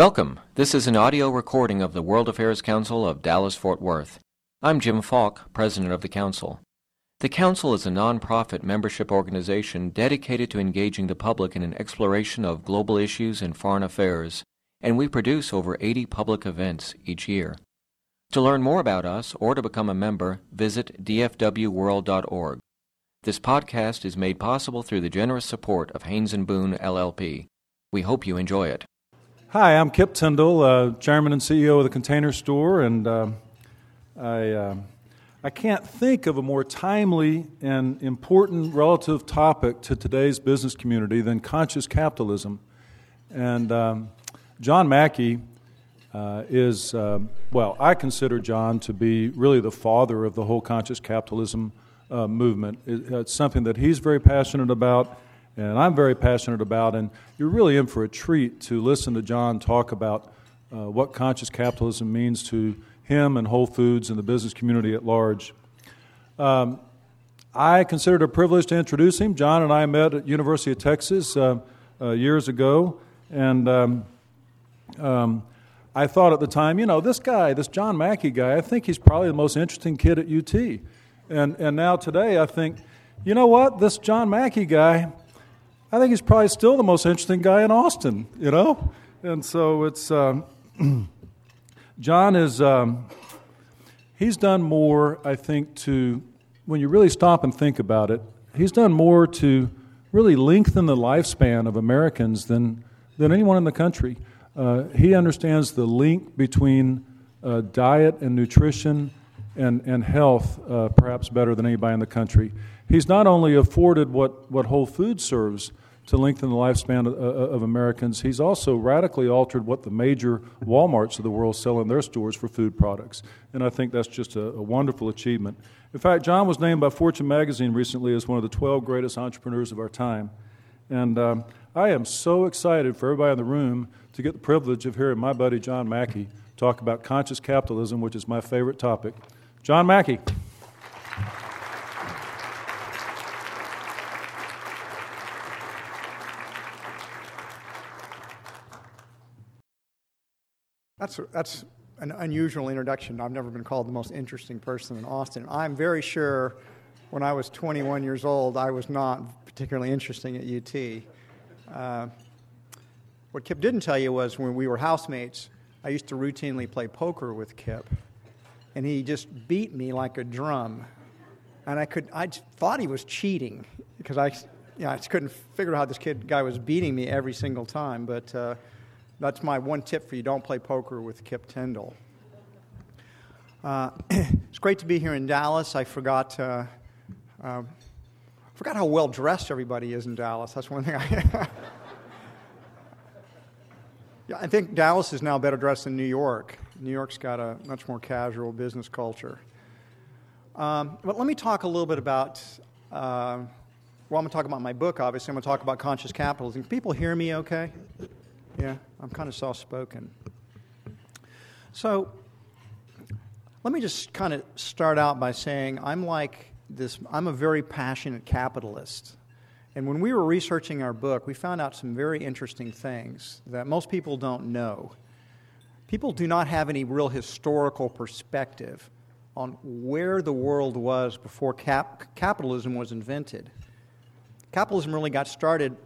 Welcome. This is an audio recording of the World Affairs Council of Dallas Fort Worth. I'm Jim Falk, President of the Council. The Council is a nonprofit membership organization dedicated to engaging the public in an exploration of global issues and foreign affairs, and we produce over 80 public events each year. To learn more about us or to become a member, visit dfwworld.org. This podcast is made possible through the generous support of Haynes and Boone LLP. We hope you enjoy it. Hi, I'm Kip Tindell, uh, Chairman and CEO of the Container Store, and uh, I, uh, I can't think of a more timely and important relative topic to today's business community than conscious capitalism. And um, John Mackey uh, is, um, well, I consider John to be really the father of the whole conscious capitalism uh, movement. It, it's something that he's very passionate about and I'm very passionate about. And you're really in for a treat to listen to John talk about uh, what conscious capitalism means to him and Whole Foods and the business community at large. Um, I consider it a privilege to introduce him. John and I met at University of Texas uh, uh, years ago, and um, um, I thought at the time, you know, this guy, this John Mackey guy, I think he's probably the most interesting kid at UT. And, and now today, I think, you know what, this John Mackey guy, I think he's probably still the most interesting guy in Austin, you know? And so it's, um, John is, um, he's done more, I think, to, when you really stop and think about it, he's done more to really lengthen the lifespan of Americans than, than anyone in the country. Uh, he understands the link between uh, diet and nutrition and, and health uh, perhaps better than anybody in the country. He's not only afforded what, what Whole Foods serves, to lengthen the lifespan of, uh, of, Americans. He's also radically altered what the major Walmarts of the world sell in their stores for food products. And I think that's just a, a wonderful achievement. In fact, John was named by Fortune magazine recently as one of the 12 greatest entrepreneurs of our time. And um, I am so excited for everybody in the room to get the privilege of hearing my buddy John Mackey talk about conscious capitalism, which is my favorite topic. John Mackey. That's, that's an unusual introduction. I've never been called the most interesting person in Austin. I'm very sure when I was 21 years old, I was not particularly interesting at UT. Uh, what Kip didn't tell you was when we were housemates, I used to routinely play poker with Kip, and he just beat me like a drum. And I could, I thought he was cheating because I, you know, I just couldn't figure out how this kid guy was beating me every single time. But uh, that's my one tip for you don't play poker with Kip Tindell. Uh, it's great to be here in Dallas. I forgot, uh, uh, forgot how well dressed everybody is in Dallas. That's one thing I. yeah, I think Dallas is now better dressed than New York. New York's got a much more casual business culture. Um, but let me talk a little bit about. Uh, well, I'm going to talk about my book, obviously. I'm going to talk about conscious capitalism. Can people hear me okay? Yeah, I'm kind of soft spoken. So, let me just kind of start out by saying I'm like this, I'm a very passionate capitalist. And when we were researching our book, we found out some very interesting things that most people don't know. People do not have any real historical perspective on where the world was before cap- capitalism was invented. Capitalism really got started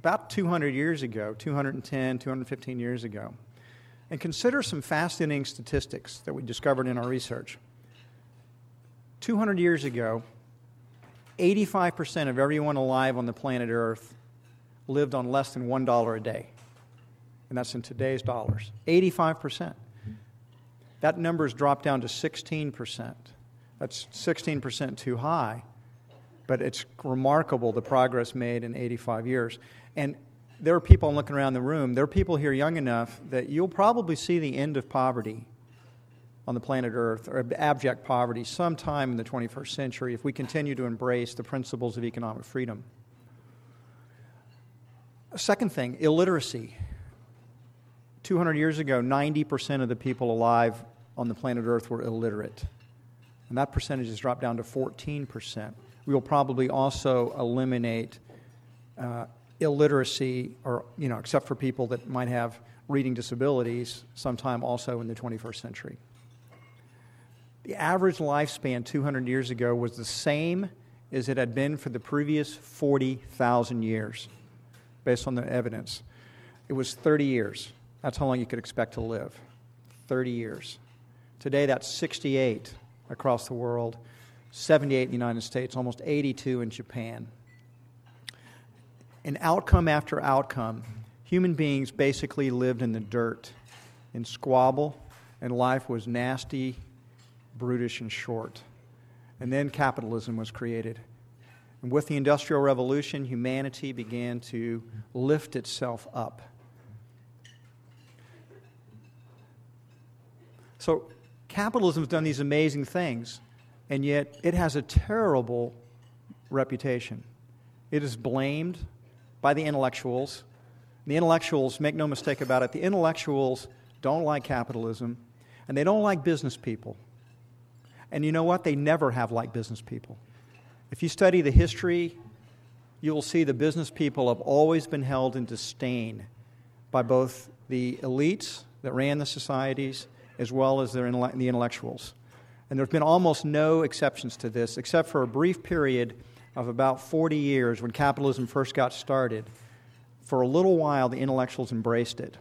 about 200 years ago, 210, 215 years ago. And consider some fascinating statistics that we discovered in our research. 200 years ago, 85% of everyone alive on the planet Earth lived on less than $1 a day. And that's in today's dollars. 85%. That number has dropped down to 16%. That's 16% too high, but it's remarkable the progress made in 85 years. And there are people looking around the room, there are people here young enough that you'll probably see the end of poverty on the planet Earth, or abject poverty, sometime in the 21st century if we continue to embrace the principles of economic freedom. A second thing, illiteracy. 200 years ago, 90% of the people alive on the planet Earth were illiterate. And that percentage has dropped down to 14%. We will probably also eliminate uh, illiteracy, or you know, except for people that might have reading disabilities sometime also in the 21st century. The average lifespan 200 years ago was the same as it had been for the previous 40,000 years, based on the evidence. It was 30 years. That's how long you could expect to live. 30 years. Today, that's 68 across the world, 78 in the United States, almost 82 in Japan. In outcome after outcome, human beings basically lived in the dirt, in squabble, and life was nasty, brutish, and short. And then capitalism was created. And with the Industrial Revolution, humanity began to lift itself up. So, capitalism has done these amazing things, and yet it has a terrible reputation. It is blamed by the intellectuals. The intellectuals, make no mistake about it, the intellectuals don't like capitalism, and they don't like business people. And you know what? They never have liked business people. If you study the history, you will see the business people have always been held in disdain by both the elites that ran the societies as well as the intellectuals. And there have been almost no exceptions to this, except for a brief period of about 40 years when capitalism first got started. For a little while, the intellectuals embraced it.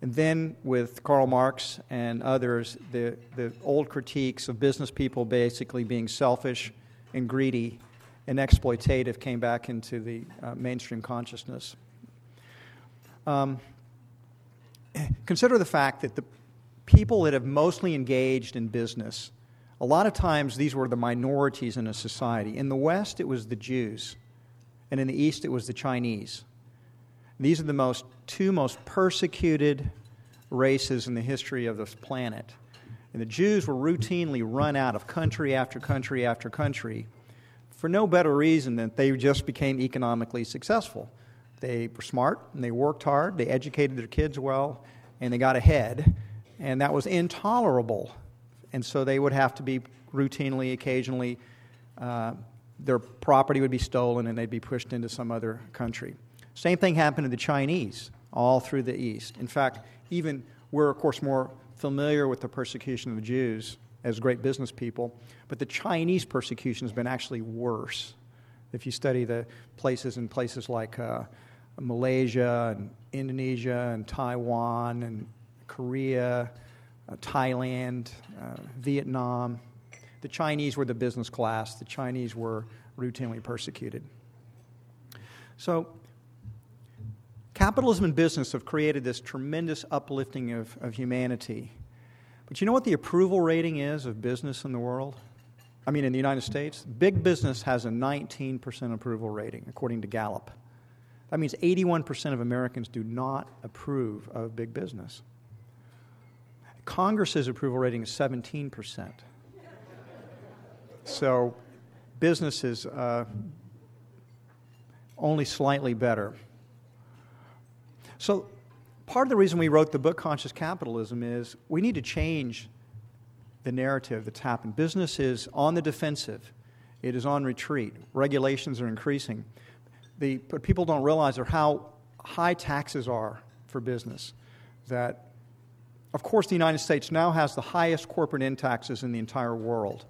And then, with Karl Marx and others, the, the old critiques of business people basically being selfish and greedy and exploitative came back into the uh, mainstream consciousness. Um, consider the fact that the people that have mostly engaged in business, a lot of times these were the minorities in a society. In the West, it was the Jews, and in the East, it was the Chinese. These are the most, two most persecuted races in the history of this planet. And the Jews were routinely run out of country after country after country for no better reason than they just became economically successful. They were smart and they worked hard, they educated their kids well, and they got ahead. And that was intolerable. And so they would have to be routinely, occasionally, uh, their property would be stolen and they'd be pushed into some other country. Same thing happened to the Chinese all through the East. In fact, even we're, of course, more familiar with the persecution of the Jews as great business people, but the Chinese persecution has been actually worse. If you study the places in places like uh, Malaysia and Indonesia and Taiwan and Korea, uh, Thailand, uh, Vietnam, the Chinese were the business class. The Chinese were routinely persecuted. So Capitalism and business have created this tremendous uplifting of, of humanity. But you know what the approval rating is of business in the world? I mean, in the United States? Big business has a 19% approval rating, according to Gallup. That means 81% of Americans do not approve of big business. Congress's approval rating is 17%. So business is uh, only slightly better. So, part of the reason we wrote the book Conscious Capitalism is we need to change the narrative that's happened. Business is on the defensive, it is on retreat. Regulations are increasing. The, people don't realize are how high taxes are for business. That, of course, the United States now has the highest corporate in taxes in the entire world.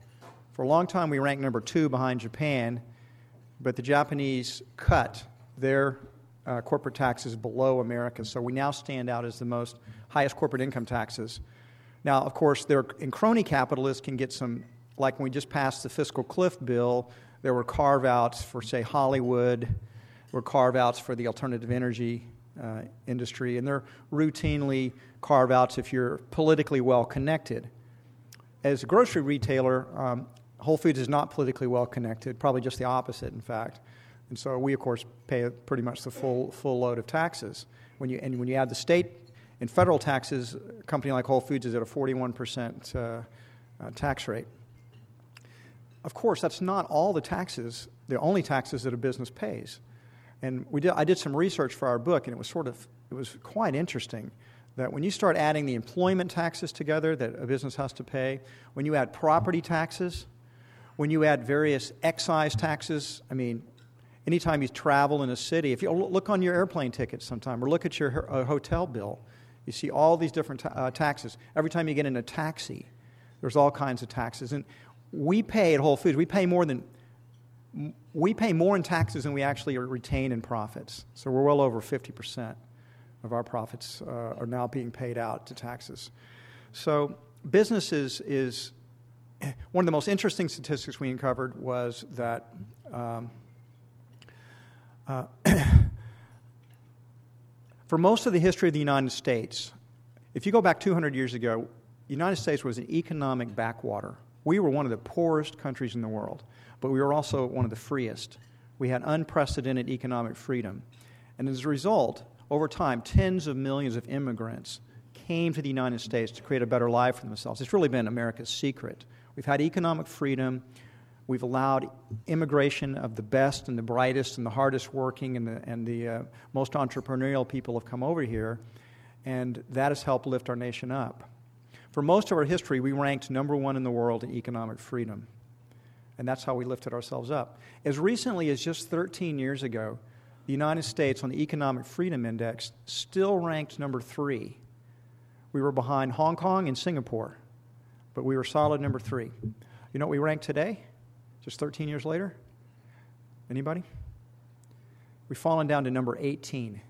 For a long time, we ranked number two behind Japan, but the Japanese cut their uh, corporate taxes below America. So we now stand out as the most highest corporate income taxes. Now, of course, there in crony capitalists can get some, like when we just passed the fiscal cliff bill, there were carve outs for, say, Hollywood, there were carve outs for the alternative energy uh, industry, and they're routinely carve outs if you're politically well connected. As a grocery retailer, um, Whole Foods is not politically well connected, probably just the opposite, in fact. And so we, of course, pay pretty much the full, full load of taxes. When you, and when you add the state and federal taxes, a company like Whole Foods is at a 41% uh, uh, tax rate. Of course, that's not all the taxes, the only taxes that a business pays. And we did, I did some research for our book, and it was sort of, it was quite interesting that when you start adding the employment taxes together that a business has to pay, when you add property taxes, when you add various excise taxes, I mean, anytime you travel in a city, if you look on your airplane ticket sometime or look at your hotel bill, You see all these different ta- uh, taxes. Every time you get in a taxi, there's all kinds of taxes. And we pay at Whole Foods, we pay more than we pay more in taxes than we actually retain in profits. So we're well over 50% of our profits uh, are now being paid out to taxes. So business is, is one of the most interesting statistics we uncovered was that um, uh, for most of the history of the United States, if you go back 200 years ago, the United States was an economic backwater. We were one of the poorest countries in the world, but we were also one of the freest. We had unprecedented economic freedom. And as a result, over time, tens of millions of immigrants came to the United States to create a better life for themselves. It's really been America's secret. We've had economic freedom. We've allowed immigration of the best and the brightest and the hardest working and the, and the uh, most entrepreneurial people have come over here, and that has helped lift our nation up. For most of our history, we ranked number one in the world in economic freedom, and that's how we lifted ourselves up. As recently as just 13 years ago, the United States on the Economic Freedom Index still ranked number three. We were behind Hong Kong and Singapore, but we were solid number three. You know what we rank today, just 13 years later? Anybody? We've fallen down to number 18.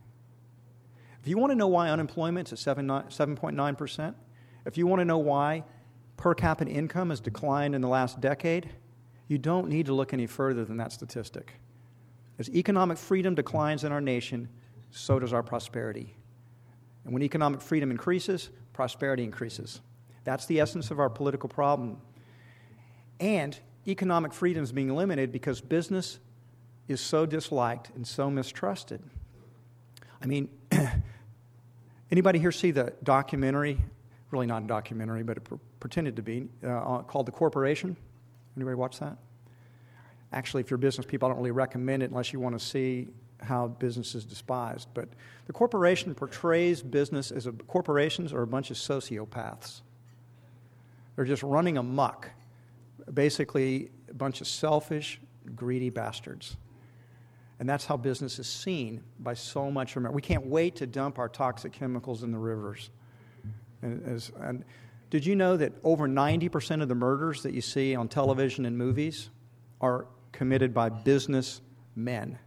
If you want to know why unemployment is at 7.9%, if you want to know why per capita income has declined in the last decade, you don't need to look any further than that statistic. As economic freedom declines in our nation, so does our prosperity. And when economic freedom increases, prosperity increases. That's the essence of our political problem. And economic freedom is being limited because business is so disliked and so mistrusted. I mean, anybody here see the documentary? Really not a documentary, but it pretended to be, uh, called The Corporation? Anybody watch that? Actually, if you're business people, I don't really recommend it unless you want to see how business is despised. But the corporation portrays business as a, corporations are a bunch of sociopaths. They're just running amuck. Basically, a bunch of selfish, greedy bastards. And that's how business is seen by so much America. We can't wait to dump our toxic chemicals in the rivers. And, as, and did you know that over 90% of the murders that you see on television and movies are committed by business men?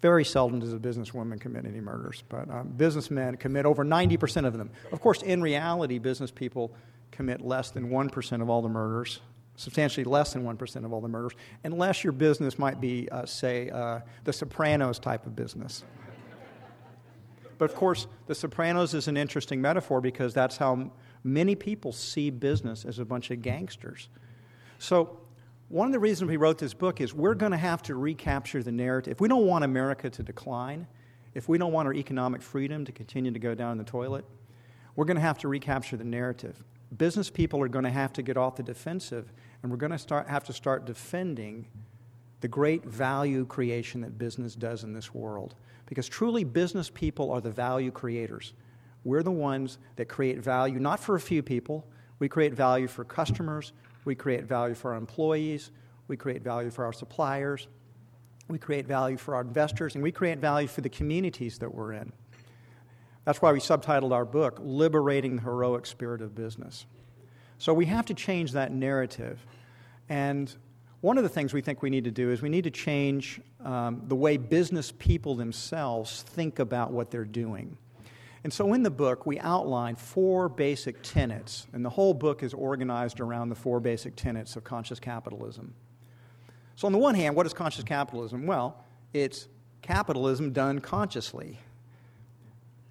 Very seldom does a businesswoman commit any murders, but um, businessmen commit over 90% of them. Of course, in reality, business people commit less than 1% of all the murders, substantially less than 1% of all the murders, unless your business might be, uh, say, uh, the Sopranos type of business. But of course, the Sopranos is an interesting metaphor because that's how many people see business as a bunch of gangsters. So one of the reasons we wrote this book is we're going to have to recapture the narrative. If we don't want America to decline, if we don't want our economic freedom to continue to go down the toilet, we're going to have to recapture the narrative. Business people are going to have to get off the defensive, and we're going to start, have to start defending the great value creation that business does in this world. Because truly, business people are the value creators. We're the ones that create value, not for a few people. We create value for customers, we create value for our employees. We create value for our suppliers. We create value for our investors. And we create value for the communities that we're in. That's why we subtitled our book, Liberating the Heroic Spirit of Business. So we have to change that narrative. And one of the things we think we need to do is we need to change um, the way business people themselves think about what they're doing. And so in the book, we outline four basic tenets, and the whole book is organized around the four basic tenets of conscious capitalism. So, on the one hand, what is conscious capitalism? Well, it's capitalism done consciously.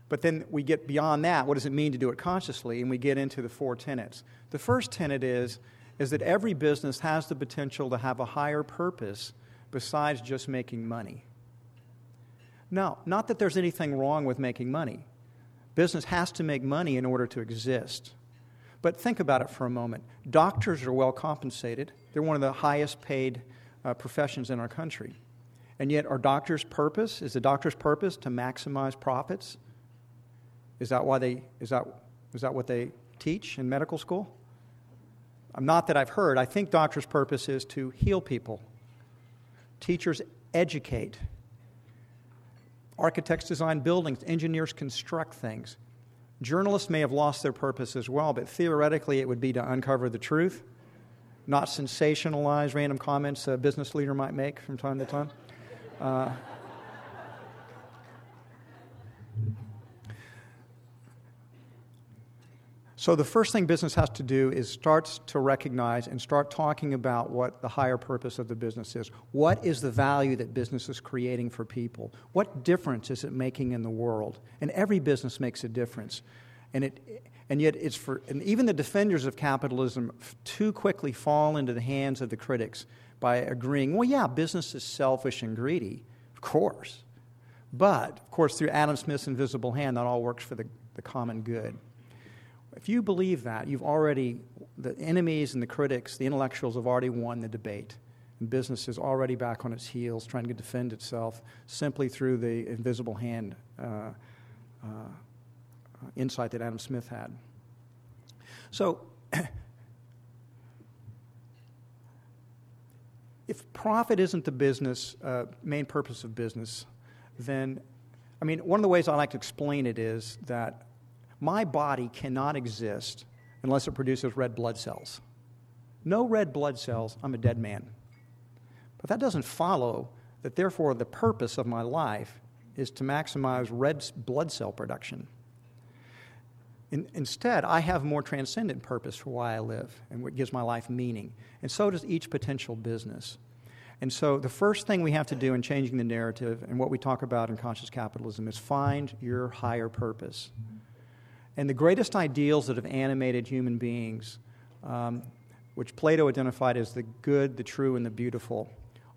But then we get beyond that. What does it mean to do it consciously? And we get into the four tenets. The first tenet is, is that every business has the potential to have a higher purpose besides just making money. Now, not that there's anything wrong with making money. Business has to make money in order to exist. But think about it for a moment. Doctors are well compensated, they're one of the highest paid uh, professions in our country. And yet, our doctor's purpose is the doctor's purpose to maximize profits? Is that why they is that is that what they teach in medical school? Not that I've heard. I think doctors' purpose is to heal people. Teachers educate. Architects design buildings, engineers construct things. Journalists may have lost their purpose as well, but theoretically it would be to uncover the truth, not sensationalize random comments a business leader might make from time to time. Uh, So, the first thing business has to do is start to recognize and start talking about what the higher purpose of the business is. What is the value that business is creating for people? What difference is it making in the world? And every business makes a difference. And, it, and yet, it's for, and even the defenders of capitalism too quickly fall into the hands of the critics by agreeing, well, yeah, business is selfish and greedy, of course. But, of course, through Adam Smith's invisible hand, that all works for the, the common good. If you believe that, you've already, the enemies and the critics, the intellectuals have already won the debate. And business is already back on its heels trying to defend itself simply through the invisible hand uh, uh, insight that Adam Smith had. So, if profit isn't the business, uh, main purpose of business, then, I mean, one of the ways I like to explain it is that my body cannot exist unless it produces red blood cells. No red blood cells, I'm a dead man. But that doesn't follow that, therefore, the purpose of my life is to maximize red blood cell production. In, instead, I have more transcendent purpose for why I live and what gives my life meaning. And so does each potential business. And so, the first thing we have to do in changing the narrative and what we talk about in conscious capitalism is find your higher purpose. And the greatest ideals that have animated human beings, um, which Plato identified as the good, the true, and the beautiful,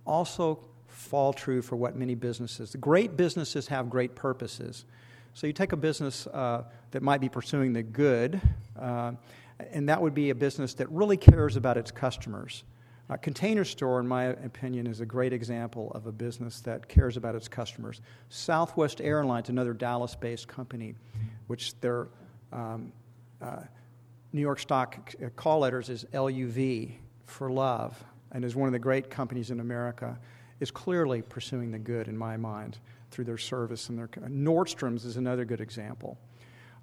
also fall true for what many businesses. The great businesses have great purposes. So you take a business uh, that might be pursuing the good, uh, and that would be a business that really cares about its customers. A container store, in my opinion, is a great example of a business that cares about its customers. Southwest Airlines, another Dallas based company, which their um, uh, New York Stock call letters is LUV for love, and is one of the great companies in America, is clearly pursuing the good in my mind through their service and their Nordstrom's is another good example.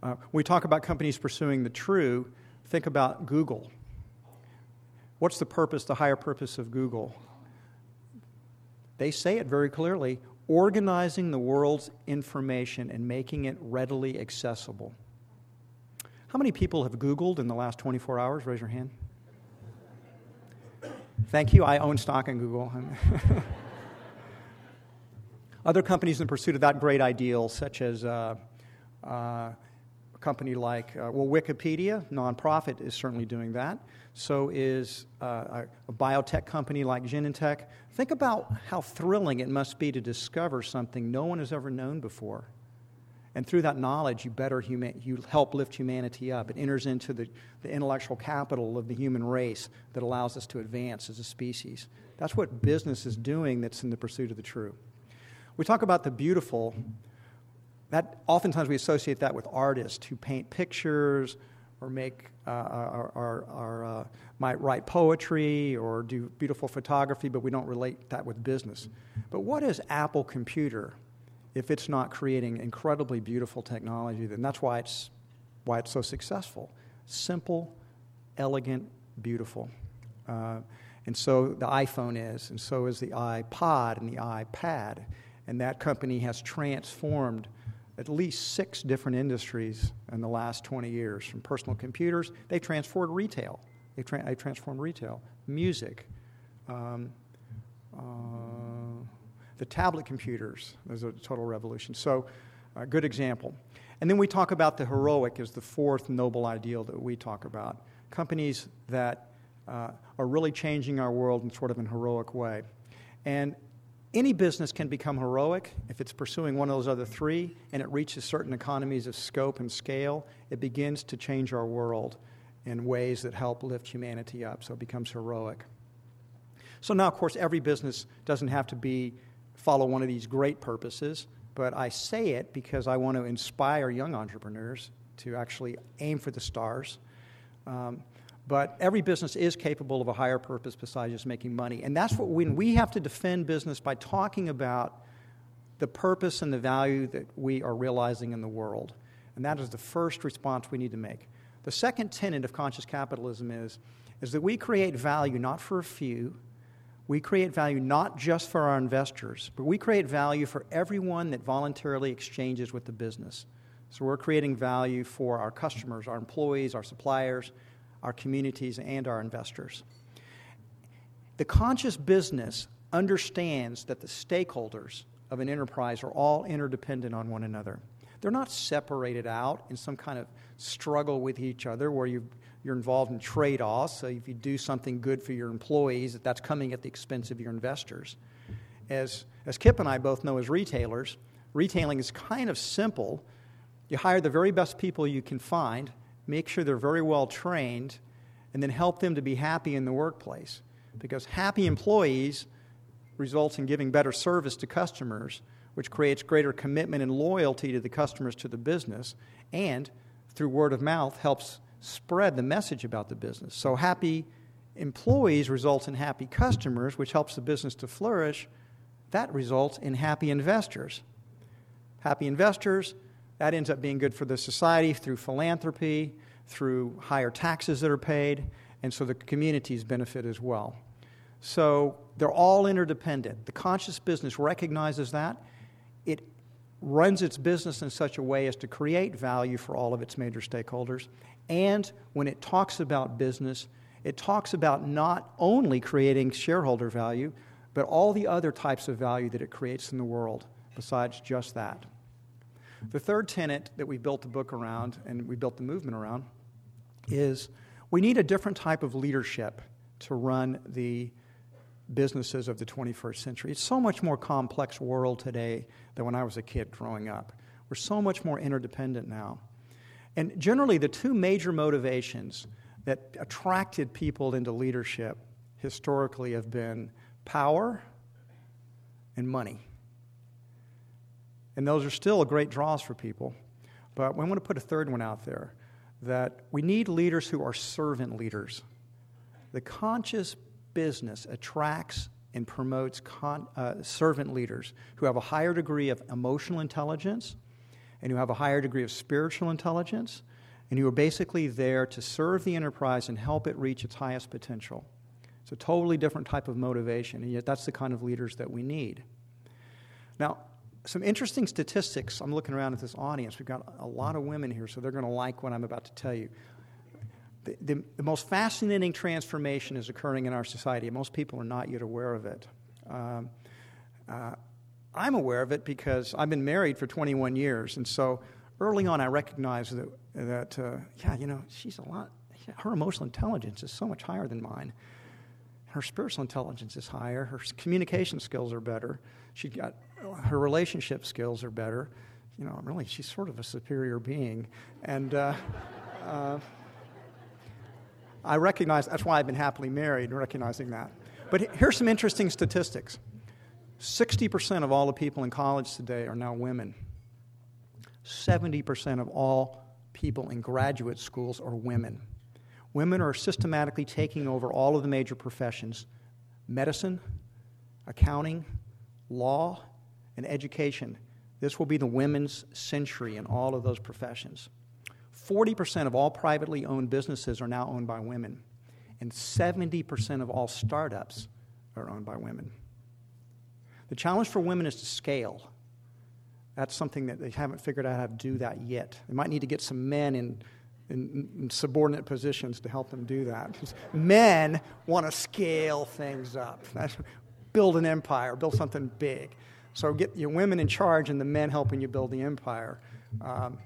Uh, we talk about companies pursuing the true, think about Google. What's the purpose, the higher purpose of Google? They say it very clearly organizing the world's information and making it readily accessible. How many people have Googled in the last 24 hours? Raise your hand. Thank you. I own stock in Google. Other companies in pursuit of that great ideal, such as uh, uh, a company like, uh, well, Wikipedia, nonprofit, is certainly doing that. So is uh, a, a, biotech company like Genentech. Think about how thrilling it must be to discover something no one has ever known before. And through that knowledge, you better you help lift humanity up. It enters into the, the intellectual capital of the human race that allows us to advance as a species. That's what business is doing that's in the pursuit of the true. We talk about the beautiful. That oftentimes we associate that with artists who paint pictures or make uh, or, or, or uh, might write poetry or do beautiful photography, but we don't relate that with business. But what is Apple Computer? If it's not creating incredibly beautiful technology, then that's why it's, why it's so successful. Simple, elegant, beautiful. Uh, and so the iPhone is, and so is the iPod and the iPad. And that company has transformed at least six different industries in the last 20 years. From personal computers, they transformed retail. They, tra- they transformed retail, music. Um, uh, the tablet computers was a total revolution. So, a good example. And then we talk about the heroic as the fourth noble ideal that we talk about. Companies that uh, are really changing our world in sort of an heroic way. And any business can become heroic if it's pursuing one of those other three and it reaches certain economies of scope and scale. It begins to change our world in ways that help lift humanity up, so it becomes heroic. So now, of course, every business doesn't have to be follow one of these great purposes, but I say it because I want to inspire young entrepreneurs to actually aim for the stars. Um, but every business is capable of a higher purpose besides just making money. And that's what when we have to defend business by talking about the purpose and the value that we are realizing in the world. And that is the first response we need to make. The second tenet of conscious capitalism is, is that we create value not for a few, we create value not just for our investors, but we create value for everyone that voluntarily exchanges with the business. So we're creating value for our customers, our employees, our suppliers, our communities, and our investors. The conscious business understands that the stakeholders of an enterprise are all interdependent on one another. They're not separated out in some kind of struggle with each other where you are involved in trade offs. So if you do something good for your employees, that's coming at the expense of your investors. As, as Kip and I both know as retailers, retailing is kind of simple. You hire the very best people you can find, make sure they're very well trained, and then help them to be happy in the workplace. Because happy employees results in giving better service to customers, which creates greater commitment and loyalty to the customers to the business, and through word of mouth helps spread the message about the business. So happy employees results in happy customers, which helps the business to flourish. That results in happy investors. Happy investors, that ends up being good for the society through philanthropy, through higher taxes that are paid, and so the communities benefit as well. So they're all interdependent. The conscious business recognizes that. Runs its business in such a way as to create value for all of its major stakeholders. And when it talks about business, it talks about not only creating shareholder value, but all the other types of value that it creates in the world besides just that. The third tenet that we built the book around and we built the movement around is we need a different type of leadership to run the businesses of the 21st century. It's so much more complex world today than when I was a kid growing up. We're so much more interdependent now. And generally, the two major motivations that attracted people into leadership historically have been power and money. And those are still great draws for people. But we want to put a third one out there that we need leaders who are servant leaders. The conscious business attracts and promotes con, uh, servant leaders who have a higher degree of emotional intelligence and who have a higher degree of spiritual intelligence and who are basically there to serve the enterprise and help it reach its highest potential. It's a totally different type of motivation, and yet that's the kind of leaders that we need. Now, some interesting statistics. I'm looking around at this audience. We've got a lot of women here, so they're going to like what I'm about to tell you the, the, most fascinating transformation is occurring in our society. Most people are not yet aware of it. Um, uh, I'm aware of it because I've been married for 21 years, and so early on I recognized that, that uh, yeah, you know, she's a lot, her emotional intelligence is so much higher than mine. Her spiritual intelligence is higher, her communication skills are better, she got, her relationship skills are better. You know, really, she's sort of a superior being. And, uh, uh I recognize that's why I've been happily married, recognizing that. But here's some interesting statistics 60% of all the people in college today are now women, 70% of all people in graduate schools are women. Women are systematically taking over all of the major professions medicine, accounting, law, and education. This will be the women's century in all of those professions. 40% of all privately owned businesses are now owned by women, and 70% of all startups are owned by women. The challenge for women is to scale. That's something that they haven't figured out how to do that yet. They might need to get some men in, in, in subordinate positions to help them do that. Men want to scale things up, build an empire, build something big. So get your women in charge and the men helping you build the empire. Um,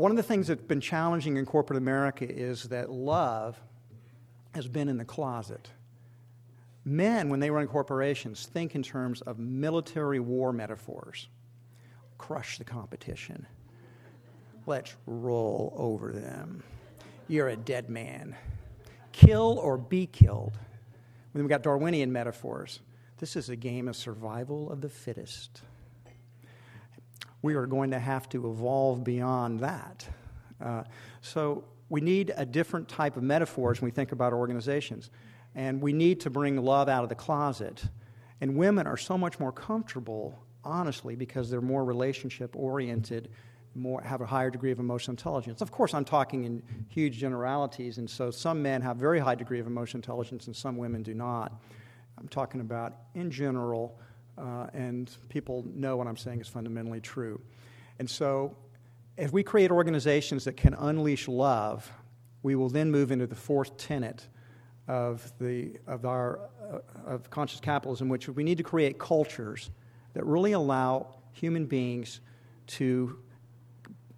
one of the things that's been challenging in corporate America is that love has been in the closet. Men, when they run corporations, think in terms of military war metaphors crush the competition, let's roll over them. You're a dead man. Kill or be killed. Then we've got Darwinian metaphors. This is a game of survival of the fittest we are going to have to evolve beyond that. Uh, so we need a different type of metaphors when we think about organizations. And we need to bring love out of the closet. And women are so much more comfortable honestly because they're more relationship oriented, more have a higher degree of emotional intelligence. Of course, I'm talking in huge generalities, and so some men have very high degree of emotional intelligence, and some women do not. I'm talking about in general, uh, and people know what I'm saying is fundamentally true. And so, if we create organizations that can unleash love, we will then move into the fourth tenet of, the, of our uh, of conscious capitalism, which is we need to create cultures that really allow human beings to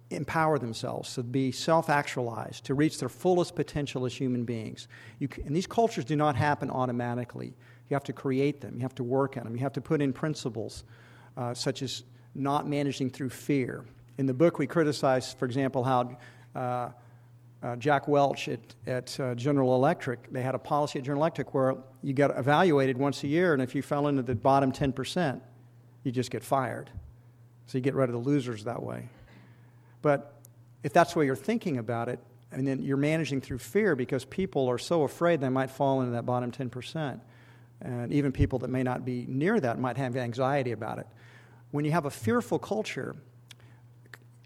empower themselves, to be self actualized, to reach their fullest potential as human beings. And these cultures do not happen automatically. You have to create them, you have to work at them, you have to put in principles uh, such as not managing through fear. In the book, we criticize, for example, how uh, uh, Jack Welch at, at uh, General Electric, they had a policy at General Electric where you got evaluated once a year, and if you fell into the bottom 10%, you just get fired. So you get rid of the losers that way. But if that's the way you're thinking about it, and then you're managing through fear because people are so afraid they might fall into that bottom 10%. And even people that may not be near that might have anxiety about it. When you have a fearful culture,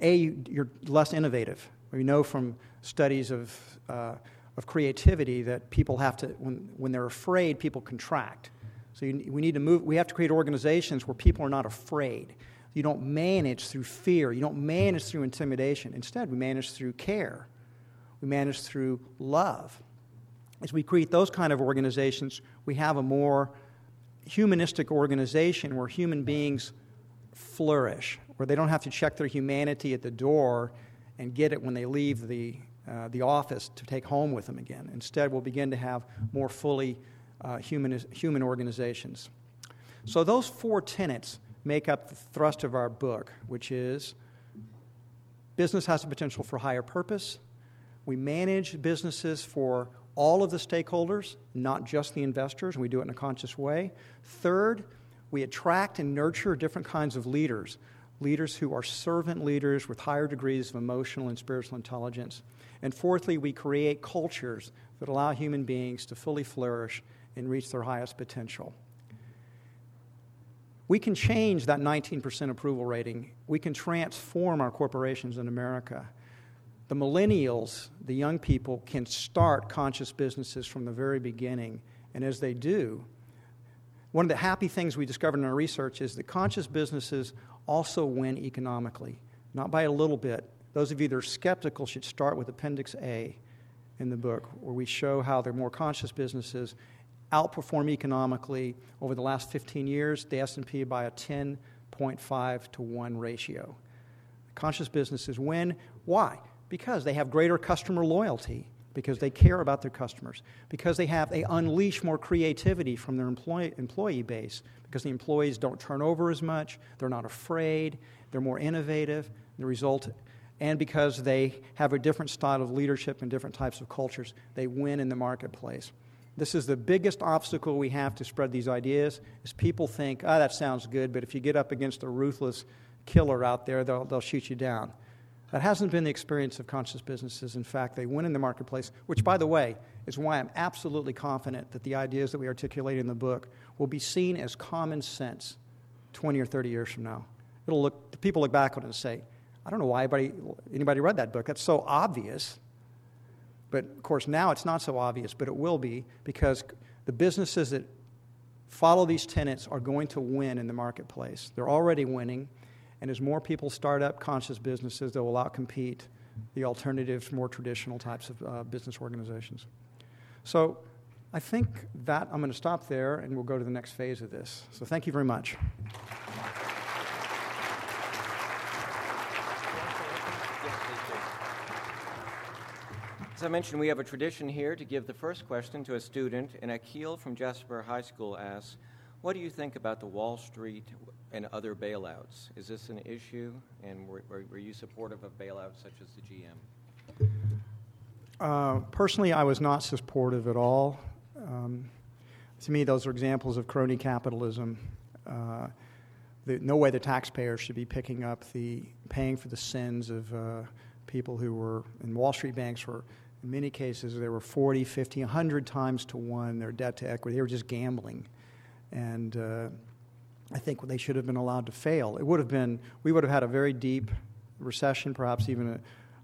A, you're less innovative. We know from studies of, uh, of creativity that people have to, when, when they're afraid, people contract. So you, we need to move, we have to create organizations where people are not afraid. You don't manage through fear, you don't manage through intimidation. Instead, we manage through care, we manage through love. As we create those kind of organizations, we have a more humanistic organization where human beings flourish, where they don't have to check their humanity at the door and get it when they leave the, uh, the office to take home with them again. Instead, we'll begin to have more fully uh, human, human organizations. So, those four tenets make up the thrust of our book, which is business has the potential for higher purpose. We manage businesses for all of the stakeholders, not just the investors, and we do it in a conscious way. Third, we attract and nurture different kinds of leaders leaders who are servant leaders with higher degrees of emotional and spiritual intelligence. And fourthly, we create cultures that allow human beings to fully flourish and reach their highest potential. We can change that 19% approval rating. We can transform our corporations in America. The millennials, the young people, can start conscious businesses from the very beginning. And as they do, one of the happy things we discovered in our research is that conscious businesses also win economically, not by a little bit. Those of you that are skeptical should start with Appendix A in the book, where we show how the more conscious businesses outperform economically over the last 15 years, the S&P by a 10.5 to 1 ratio. Conscious businesses win. Why? Because they have greater customer loyalty because they care about their customers, because they have they unleash more creativity from their employee, employee base, because the employees don't turn over as much, they're not afraid, they're more innovative. The result, and because they have a different style of leadership and different types of cultures, they win in the marketplace. This is the biggest obstacle we have to spread these ideas. Is people think, "Ah, oh, that sounds good," but if you get up against a ruthless killer out there, they'll, they'll shoot you down. That hasn't been the experience of conscious businesses. In fact, they win in the marketplace, which, by the way, is why I'm absolutely confident that the ideas that we articulate in the book will be seen as common sense 20 or 30 years from now. It'll look, people look back on it and say, I don't know why anybody, anybody read that book. That's so obvious. But of course, now it's not so obvious, but it will be because the businesses that follow these tenets are going to win in the marketplace. They're already winning. And as more people start up conscious businesses, they will outcompete the alternatives, more traditional types of uh, business organizations. So I think that I'm going to stop there and we'll go to the next phase of this. So thank you very much. As I mentioned, we have a tradition here to give the first question to a student, and Akil from Jasper High School asks, what do you think about the Wall Street and other bailouts? Is this an issue, and were, were you supportive of bailouts such as the GM? Uh, personally, I was not supportive at all. Um, to me, those are examples of crony capitalism. Uh, the, no way the taxpayer should be picking up the paying for the sins of uh, people who were in Wall Street banks were in many cases they were 40, 50, 100 times to one their debt to equity. They were just gambling and uh, I think they should have been allowed to fail. It would have been, we would have had a very deep recession, perhaps even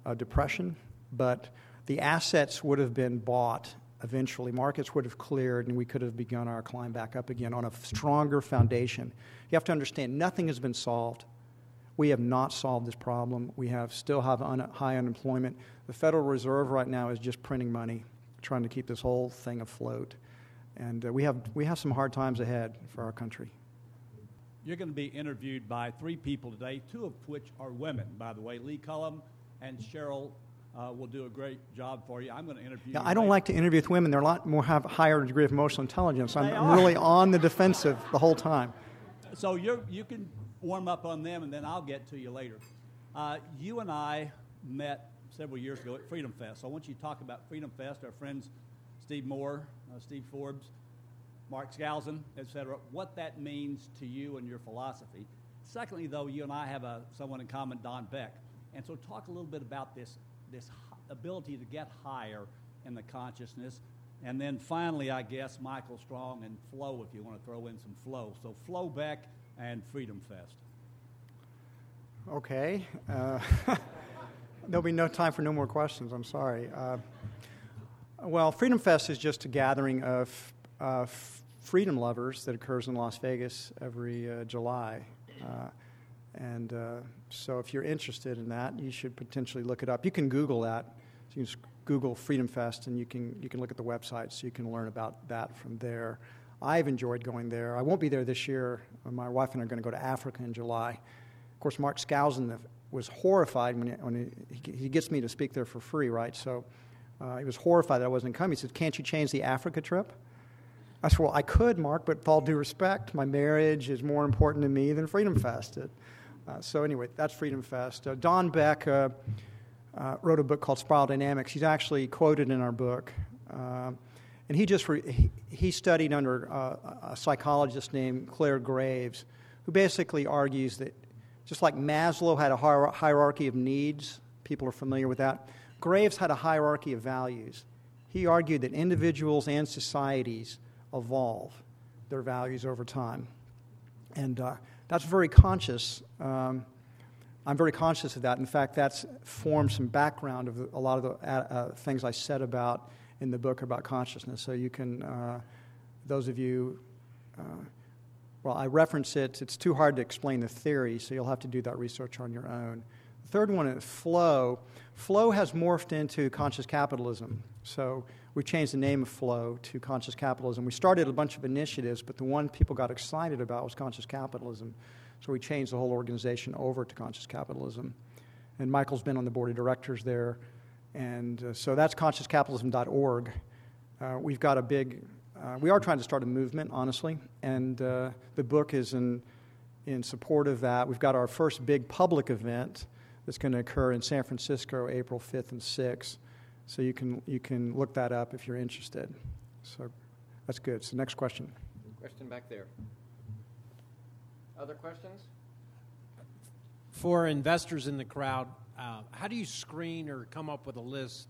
a, a depression, but the assets would have been bought eventually. Markets would have cleared, and we could have begun our climb back up again on a stronger foundation. You have to understand, nothing has been solved. We have not solved this problem. We have still have un- high unemployment. The Federal Reserve right now is just printing money, trying to keep this whole thing afloat. And uh, we, have, we have some hard times ahead for our country. You're going to be interviewed by three people today, two of which are women, by the way. Lee Cullum and Cheryl uh, will do a great job for you. I'm going to interview. Yeah, I don't like to interview with women. They're a lot more have higher degree of emotional intelligence. I'm, I'm really on the defensive the whole time. So you you can warm up on them, and then I'll get to you later. Uh, you and I met several years ago at Freedom Fest. So I want you to talk about Freedom Fest. Our friends Steve Moore, uh, Steve Forbes, Mark Skousen, et cetera, what that means to you and your philosophy. Secondly, though, you and I have a, someone in common, Don Beck. And so talk a little bit about this, this ability to get higher in the consciousness. And then finally, I guess, Michael Strong and Flow, if you want to throw in some Flow. So Flow Beck and Freedom Fest. Okay. Uh, there'll be no time for no more questions. I'm sorry. Uh, well, Freedom Fest is just a gathering of uh, freedom lovers that occurs in Las Vegas every uh, July. Uh, and uh, so, if you're interested in that, you should potentially look it up. You can Google that. So you can Google Freedom Fest, and you can you can look at the website, so you can learn about that from there. I've enjoyed going there. I won't be there this year. My wife and I are going to go to Africa in July. Of course, Mark Skousen was horrified when, he, when he, he, gets me to speak there for free, right? So uh, he was horrified that I wasn't coming. He said, Can't you change the Africa trip? I said, Well, I could, Mark, but with all due respect, my marriage is more important to me than Freedom Fest. Uh, so, anyway, that's Freedom Fest. Uh, Don Beck uh, uh, wrote a book called Spiral Dynamics. He's actually quoted in our book. Uh, and he just re- he, he, studied under a psychologist named Clare Graves, who basically argues that just like Maslow had a hierarchy of needs, people are familiar with that, Graves had a hierarchy of values. He argued that individuals and societies evolve their values over time. And uh, that's very conscious. Um, I'm very conscious of that. In fact, that's formed some background of a lot of the uh, uh, things I said about in the book about consciousness. So you can, uh, those of you, uh, well, I reference it. It's too hard to explain the theory, so you'll have to do that research on your own. The third one is flow. Flow has morphed into conscious capitalism. So we changed the name of Flow to Conscious Capitalism. We started a bunch of initiatives, but the one people got excited about was Conscious Capitalism. So we changed the whole organization over to Conscious Capitalism. And Michael's been on the board of directors there. And uh, so that's consciouscapitalism.org. Uh, we've got a big, uh, we are trying to start a movement, honestly. And uh, the book is in, in support of that. We've got our first big public event that's going to occur in San Francisco, April 5th and 6th. So you can, you can look that up if you're interested. So that's good. So, next question. Question back there. Other questions? For investors in the crowd, uh, how do you screen or come up with a list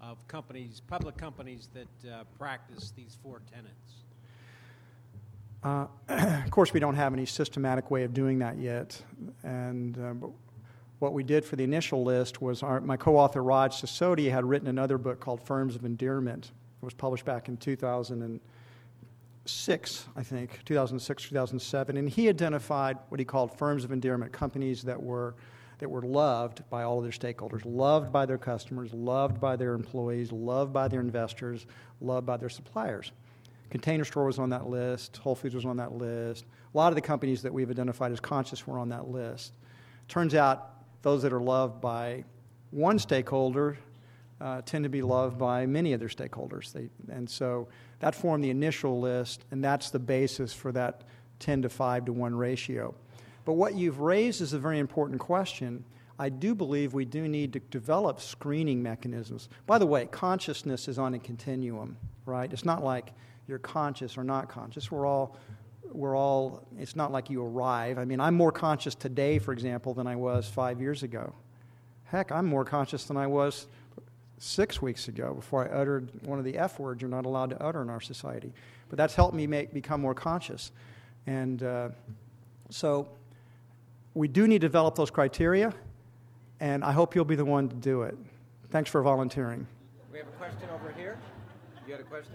of companies, public companies that uh, practice these four tenets? Uh, of course, we don't have any systematic way of doing that yet, and uh, what we did for the initial list was our, my co-author Raj Sisodia had written another book called Firms of Endearment. It was published back in 2006, I think, 2006, 2007, and he identified what he called firms of endearment, companies that were that were loved by all of their stakeholders, loved by their customers, loved by their employees, loved by their investors, loved by their suppliers. Container Store was on that list, Whole Foods was on that list. A lot of the companies that we've identified as conscious were on that list. Turns out those that are loved by one stakeholder uh, tend to be loved by many other stakeholders. They, and so that formed the initial list, and that's the basis for that 10 to 5 to 1 ratio. But what you've raised is a very important question. I do believe we do need to develop screening mechanisms. By the way, consciousness is on a continuum, right? It's not like you're conscious or not conscious. We're all we're all, it's not like you arrive. I mean, I'm more conscious today, for example, than I was five years ago. Heck, I'm more conscious than I was six weeks ago before I uttered one of the F words you're not allowed to utter in our society. But that's helped me make, become more conscious. And uh, So we do need to develop those criteria, and I hope you'll be the one to do it. Thanks for volunteering. We have a question over here. You had a question?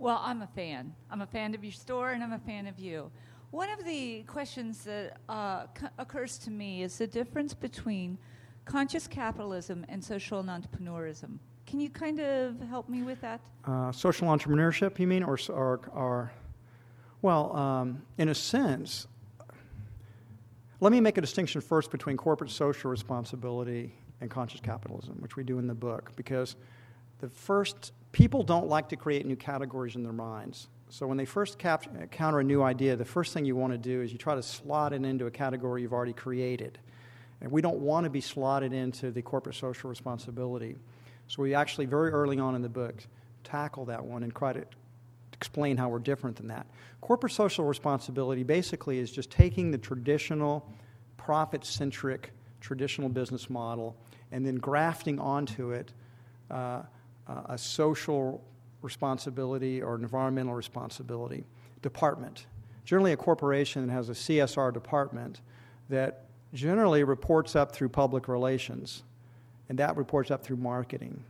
Well, I'm a fan. I'm a fan of your store and I'm a fan of you. One of the questions that uh, c- occurs to me is the difference between conscious capitalism and social entrepreneurism. Can you kind of help me with that? Uh, social entrepreneurship, you mean, or, or, or well, um, in a sense, let me make a distinction first between corporate social responsibility and conscious capitalism, which we do in the book, because the first people don't like to create new categories in their minds. So when they first cap- counter a new idea, the first thing you want to do is you try to slot it into a category you've already created. And we don't want to be slotted into the corporate social responsibility. So we actually, very early on in the book, tackle that one and try to explain how we're different than that. Corporate social responsibility basically is just taking the traditional profit centric traditional business model and then grafting onto it uh, uh, a social responsibility or an environmental responsibility department. Generally, a corporation has a CSR department that generally reports up through public relations, and that reports up through marketing.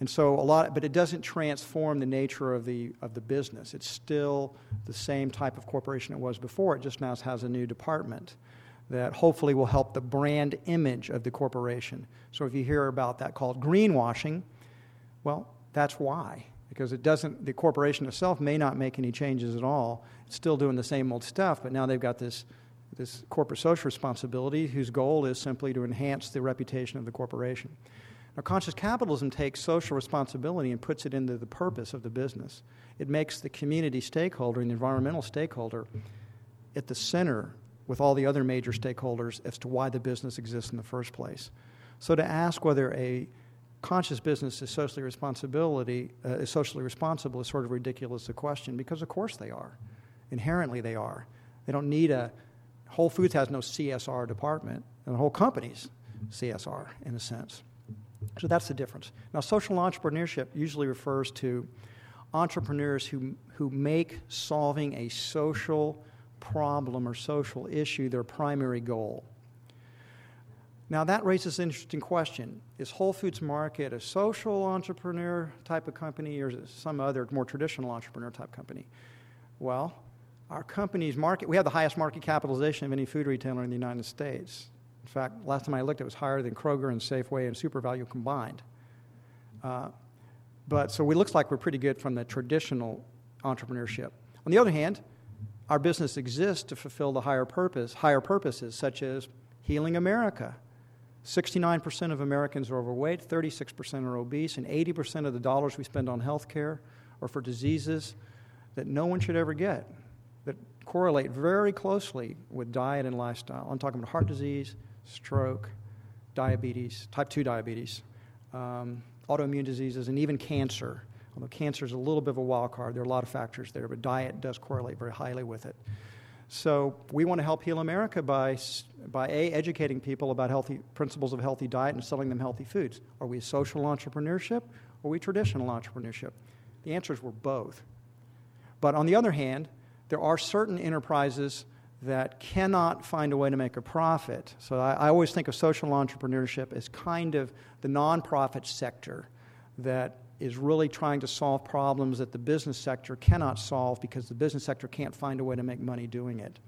And so a lot, but it doesn't transform the nature of the, of the business. It's still the same type of corporation it was before. It just now has a new department that hopefully will help the brand image of the corporation. So if you hear about that called greenwashing, well, that's why. Because it doesn't, the corporation itself may not make any changes at all. It's still doing the same old stuff, but now they've got this, this corporate social responsibility whose goal is simply to enhance the reputation of the corporation. Now, conscious capitalism takes social responsibility and puts it into the purpose of the business. It makes the community stakeholder and the environmental stakeholder at the center with all the other major stakeholders as to why the business exists in the first place. So to ask whether a conscious business is socially responsibility uh, is socially responsible is sort of ridiculous a question because of course they are. Inherently they are. They don't need a Whole Foods has no CSR department, and the whole company's CSR in a sense. So that's the difference. Now, social entrepreneurship usually refers to entrepreneurs who, who make solving a social problem or social issue their primary goal. Now, that raises an interesting question. Is Whole Foods Market a social entrepreneur type of company or is it some other more traditional entrepreneur type company? Well, our company's market, we have the highest market capitalization of any food retailer in the United States. In fact, last time I looked, it was higher than Kroger and Safeway and SuperValu combined. Uh, but so it looks like we're pretty good from the traditional entrepreneurship. On the other hand, our business exists to fulfill the higher purpose, higher purposes such as healing America. 69% of Americans are overweight, 36% are obese, and 80% of the dollars we spend on health care are for diseases that no one should ever get, that correlate very closely with diet and lifestyle. I'm talking about heart disease, stroke, diabetes, type 2 diabetes, um, autoimmune diseases, and even cancer. Although cancer is a little bit of a wild card, there are a lot of factors there, but diet does correlate very highly with it. So we want to help heal America by, by A, educating people about healthy principles of healthy diet and selling them healthy foods. Are we social entrepreneurship or are we traditional entrepreneurship? The answers were both. But on the other hand, there are certain enterprises that cannot find a way to make a profit. So I, I, always think of social entrepreneurship as kind of the nonprofit sector that is really trying to solve problems that the business sector cannot solve because the business sector can't find a way to make money doing it.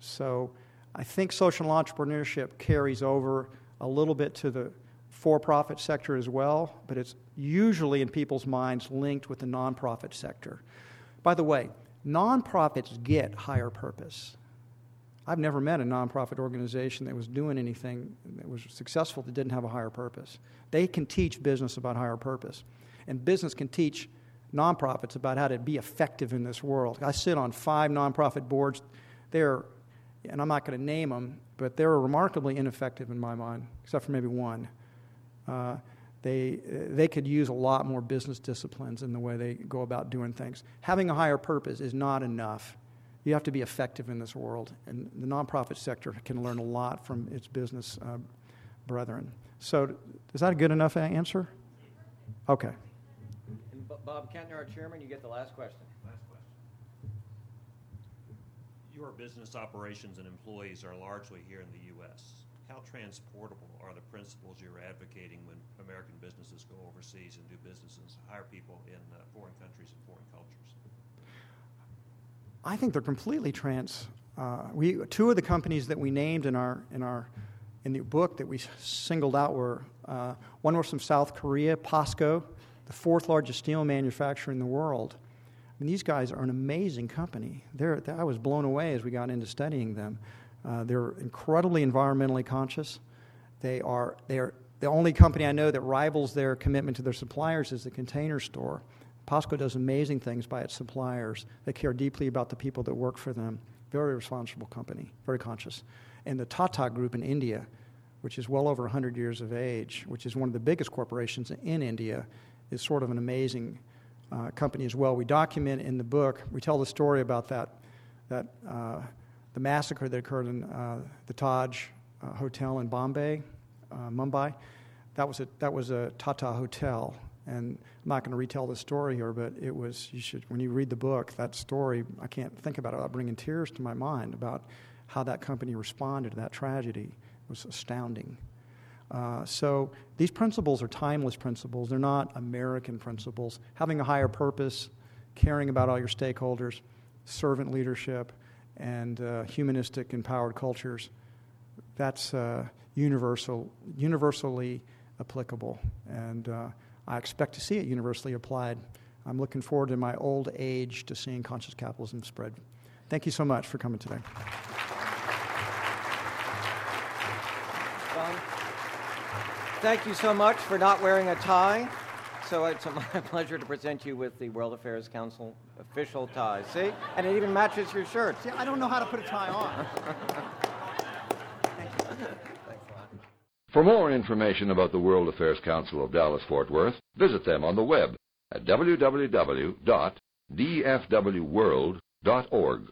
So I think social entrepreneurship carries over a little bit to the for profit sector as well, but it's usually in people's minds linked with the nonprofit sector. By the way, nonprofits get higher purpose. I've never met a nonprofit organization that was doing anything that was successful that didn't have a higher purpose. They can teach business about higher purpose, and business can teach nonprofits about how to be effective in this world. I sit on five nonprofit boards. They're, and I'm not going to name them, but they're remarkably ineffective in my mind, except for maybe one. Uh, they, they could use a lot more business disciplines in the way they go about doing things. Having a higher purpose is not enough you have to be effective in this world. And the nonprofit sector can learn a lot from its business uh, brethren. So, is that a good enough answer? Okay. And Bob Kentner, our chairman, you get the last question. Last question. Your business operations and employees are largely here in the U.S. How transportable are the principles you're advocating when American businesses go overseas and do business and hire people in uh, foreign countries and foreign cultures? I think they're completely trans. Uh, we two of the companies that we named in our in our in the book that we singled out were uh, one was from South Korea, POSCO, the fourth largest steel manufacturer in the world. I mean, these guys are an amazing company. They're, I was blown away as we got into studying them. Uh, they're incredibly environmentally conscious. They are they are the only company I know that rivals their commitment to their suppliers is the Container Store. POSCO does amazing things by its suppliers. They care deeply about the people that work for them. Very responsible company, very conscious. And the Tata Group in India, which is well over 100 years of age, which is one of the biggest corporations in India, is sort of an amazing uh, company as well. We document in the book, we tell the story about that, that uh, the massacre that occurred in uh, the Taj uh, Hotel in Bombay, uh, Mumbai. That was a, that was a Tata hotel and I'm not going to retell the story here, but it was, you should, when you read the book, that story, I can't think about it without bringing tears to my mind about how that company responded to that tragedy. It was astounding. Uh, so these principles are timeless principles. They're not American principles. Having a higher purpose, caring about all your stakeholders, servant leadership, and uh, humanistic empowered cultures, that's uh, universal, universally applicable. And uh, I expect to see it universally applied. I'm looking forward in my old age to seeing conscious capitalism spread. Thank you so much for coming today. Thank you so much for not wearing a tie. So it's my pleasure to present you with the World Affairs Council official tie. See? And it even matches your shirt. See, I don't know how to put a tie on. For more information about the World Affairs Council of Dallas-Fort Worth, visit them on the web at www.dfwworld.org.